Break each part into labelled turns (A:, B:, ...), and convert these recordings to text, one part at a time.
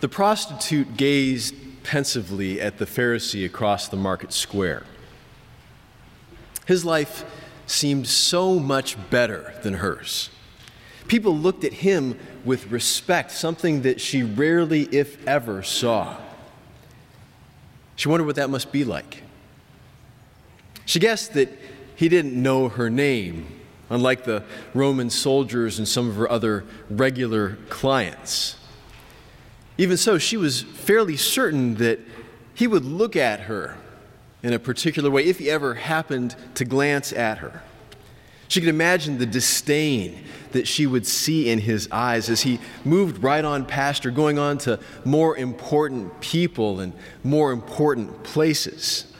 A: The prostitute gazed pensively at the Pharisee across the market square. His life seemed so much better than hers. People looked at him with respect, something that she rarely, if ever, saw. She wondered what that must be like. She guessed that he didn't know her name, unlike the Roman soldiers and some of her other regular clients. Even so, she was fairly certain that he would look at her in a particular way if he ever happened to glance at her. She could imagine the disdain that she would see in his eyes as he moved right on past her, going on to more important people and more important places.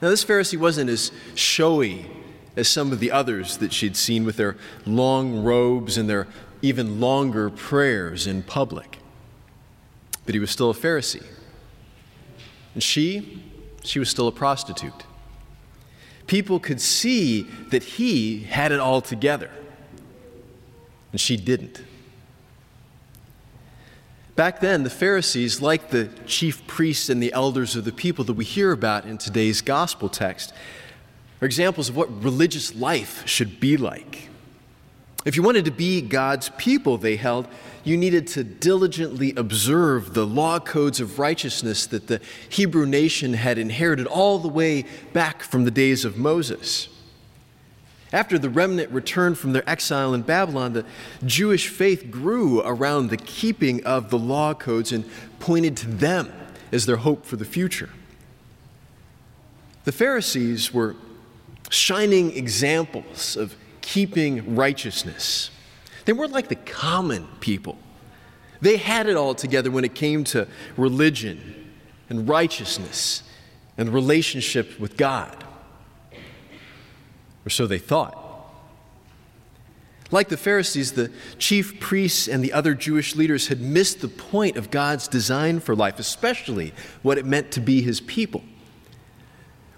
A: Now, this Pharisee wasn't as showy as some of the others that she'd seen with their long robes and their even longer prayers in public. But he was still a Pharisee. And she, she was still a prostitute people could see that he had it all together, and she didn't. Back then, the Pharisees, like the chief priests and the elders of the people that we hear about in today's gospel text, are examples of what religious life should be like. If you wanted to be God's people, they held, you needed to diligently observe the law codes of righteousness that the Hebrew nation had inherited all the way back from the days of Moses. After the remnant returned from their exile in Babylon, the Jewish faith grew around the keeping of the law codes and pointed to them as their hope for the future. The Pharisees were shining examples of keeping righteousness. They weren't like the common people. They had it all together when it came to religion and righteousness and relationship with God. Or so they thought. Like the Pharisees, the chief priests and the other Jewish leaders had missed the point of God's design for life, especially what it meant to be his people.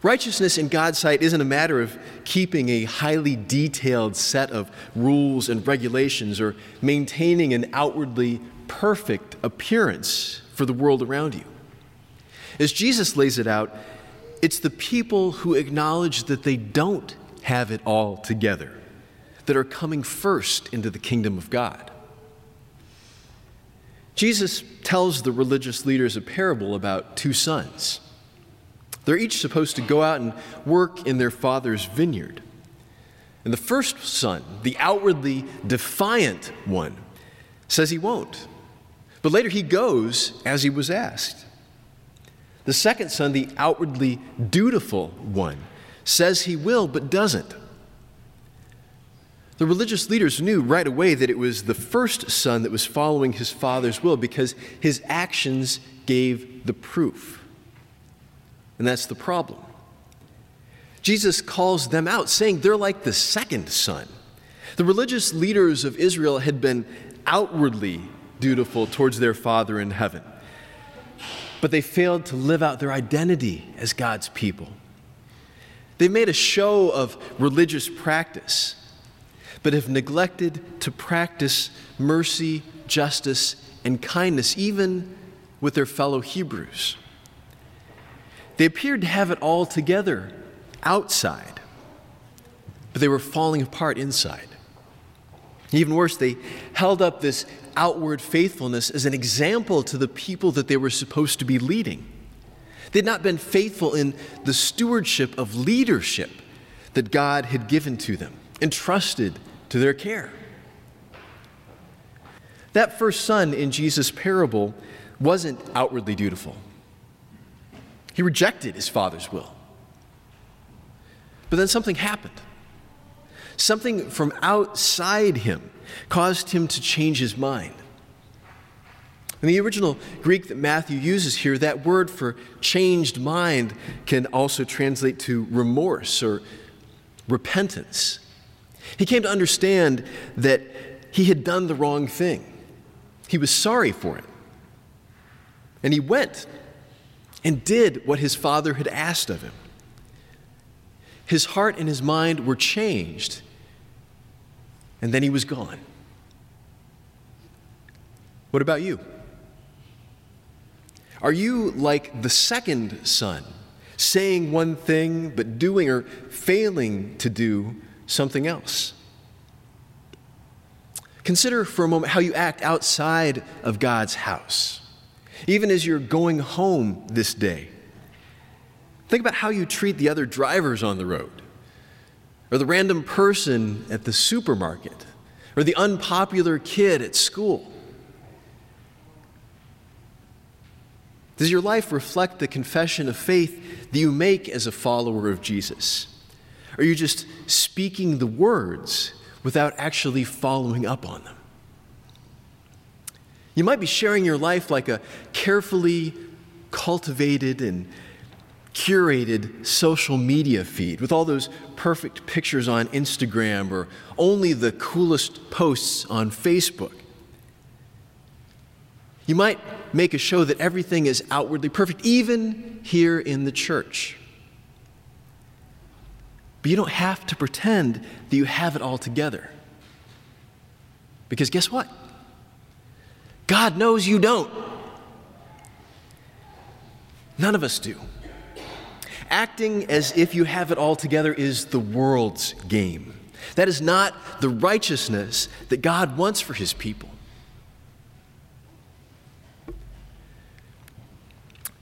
A: Righteousness in God's sight isn't a matter of keeping a highly detailed set of rules and regulations or maintaining an outwardly perfect appearance for the world around you. As Jesus lays it out, it's the people who acknowledge that they don't have it all together that are coming first into the kingdom of God. Jesus tells the religious leaders a parable about two sons. They're each supposed to go out and work in their father's vineyard. And the first son, the outwardly defiant one, says he won't. But later he goes as he was asked. The second son, the outwardly dutiful one, says he will but doesn't. The religious leaders knew right away that it was the first son that was following his father's will because his actions gave the proof. And that's the problem. Jesus calls them out, saying they're like the second son. The religious leaders of Israel had been outwardly dutiful towards their Father in heaven, but they failed to live out their identity as God's people. They made a show of religious practice, but have neglected to practice mercy, justice, and kindness, even with their fellow Hebrews. They appeared to have it all together outside, but they were falling apart inside. Even worse, they held up this outward faithfulness as an example to the people that they were supposed to be leading. They had not been faithful in the stewardship of leadership that God had given to them, entrusted to their care. That first son in Jesus' parable wasn't outwardly dutiful. He rejected his father's will. But then something happened. Something from outside him caused him to change his mind. In the original Greek that Matthew uses here, that word for changed mind can also translate to remorse or repentance. He came to understand that he had done the wrong thing. He was sorry for it. And he went and did what his father had asked of him. His heart and his mind were changed, and then he was gone. What about you? Are you like the second son, saying one thing but doing or failing to do something else? Consider for a moment how you act outside of God's house, even as you're going home this day. Think about how you treat the other drivers on the road, or the random person at the supermarket, or the unpopular kid at school. Does your life reflect the confession of faith that you make as a follower of Jesus? Are you just speaking the words without actually following up on them? You might be sharing your life like a carefully cultivated and curated social media feed with all those perfect pictures on Instagram or only the coolest posts on Facebook. You might make a show that everything is outwardly perfect, even here in the church. But you don't have to pretend that you have it all together. Because guess what? God knows you don't. None of us do. Acting as if you have it all together is the world's game. That is not the righteousness that God wants for his people.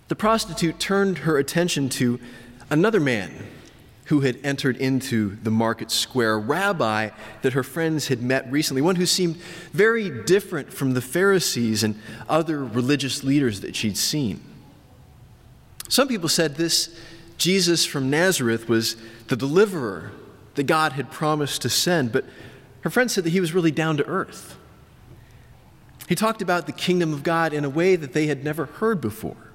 A: The prostitute turned her attention to another man who had entered into the market square, a rabbi that her friends had met recently, one who seemed very different from the Pharisees and other religious leaders that she'd seen. Some people said this Jesus from Nazareth was the deliverer that God had promised to send, but her friend said that he was really down to earth. He talked about the kingdom of God in a way that they had never heard before.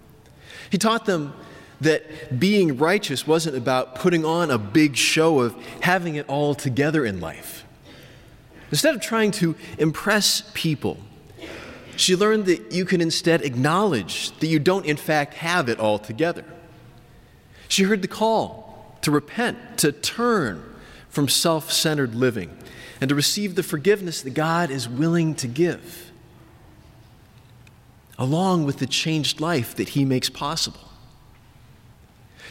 A: He taught them that being righteous wasn't about putting on a big show of having it all together in life. Instead of trying to impress people, she learned that you can instead acknowledge that you don't, in fact, have it all together. She heard the call to repent, to turn from self centered living, and to receive the forgiveness that God is willing to give, along with the changed life that He makes possible.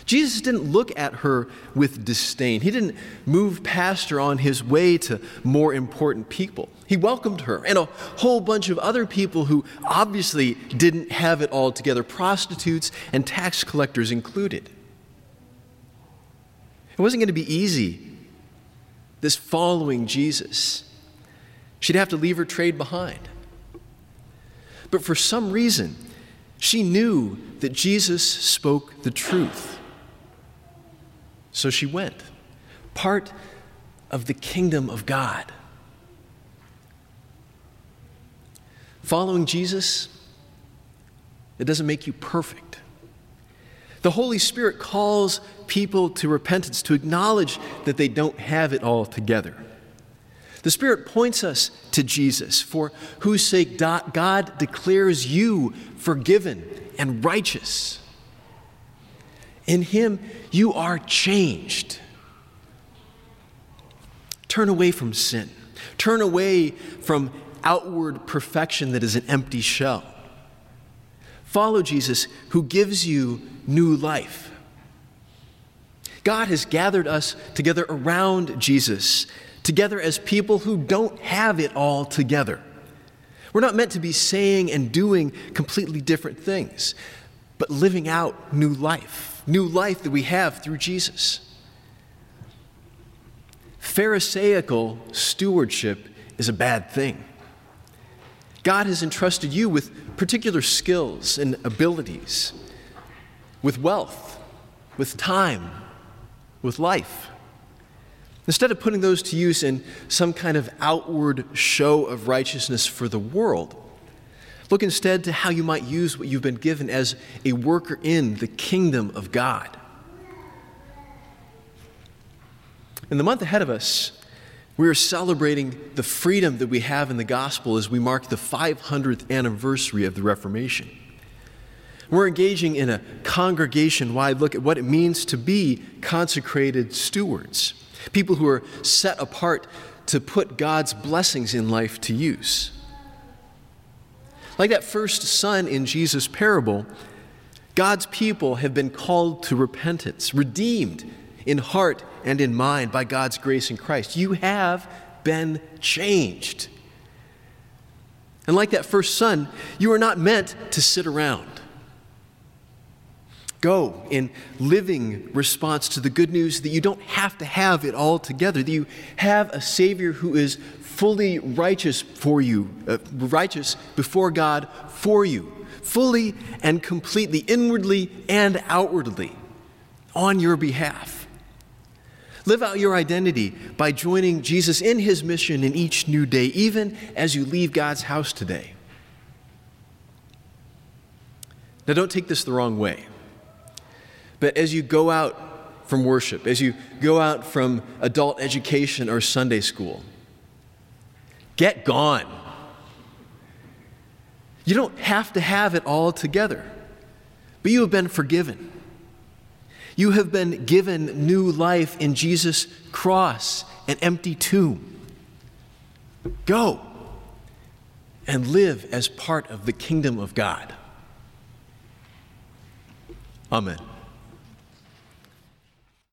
A: Jesus didn't look at her with disdain. He didn't move past her on his way to more important people. He welcomed her and a whole bunch of other people who obviously didn't have it all together, prostitutes and tax collectors included. It wasn't going to be easy, this following Jesus. She'd have to leave her trade behind. But for some reason, she knew that Jesus spoke the truth. So she went, part of the kingdom of God. Following Jesus, it doesn't make you perfect. The Holy Spirit calls people to repentance, to acknowledge that they don't have it all together. The Spirit points us to Jesus, for whose sake God declares you forgiven and righteous. In Him, you are changed. Turn away from sin. Turn away from outward perfection that is an empty shell. Follow Jesus, who gives you new life. God has gathered us together around Jesus, together as people who don't have it all together. We're not meant to be saying and doing completely different things, but living out new life new life that we have through Jesus. Pharisaical stewardship is a bad thing. God has entrusted you with particular skills and abilities, with wealth, with time, with life. Instead of putting those to use in some kind of outward show of righteousness for the world, Look instead to how you might use what you've been given as a worker in the kingdom of God. In the month ahead of us, we are celebrating the freedom that we have in the gospel as we mark the 500th anniversary of the Reformation. We're engaging in a congregation wide look at what it means to be consecrated stewards, people who are set apart to put God's blessings in life to use. Like that first son in Jesus' parable, God's people have been called to repentance, redeemed in heart and in mind by God's grace in Christ. You have been changed. And like that first son, you are not meant to sit around. Go in living response to the good news that you don't have to have it all together, that you have a Savior who is fully righteous for you, uh, righteous before God for you, fully and completely, inwardly and outwardly, on your behalf. Live out your identity by joining Jesus in his mission in each new day, even as you leave God's house today. Now, don't take this the wrong way, but as you go out from worship, as you go out from adult education or Sunday school, get gone. You don't have to have it all together, but you have been forgiven. You have been given new life in Jesus' cross and empty tomb. Go and live as part of the kingdom of God. Amen.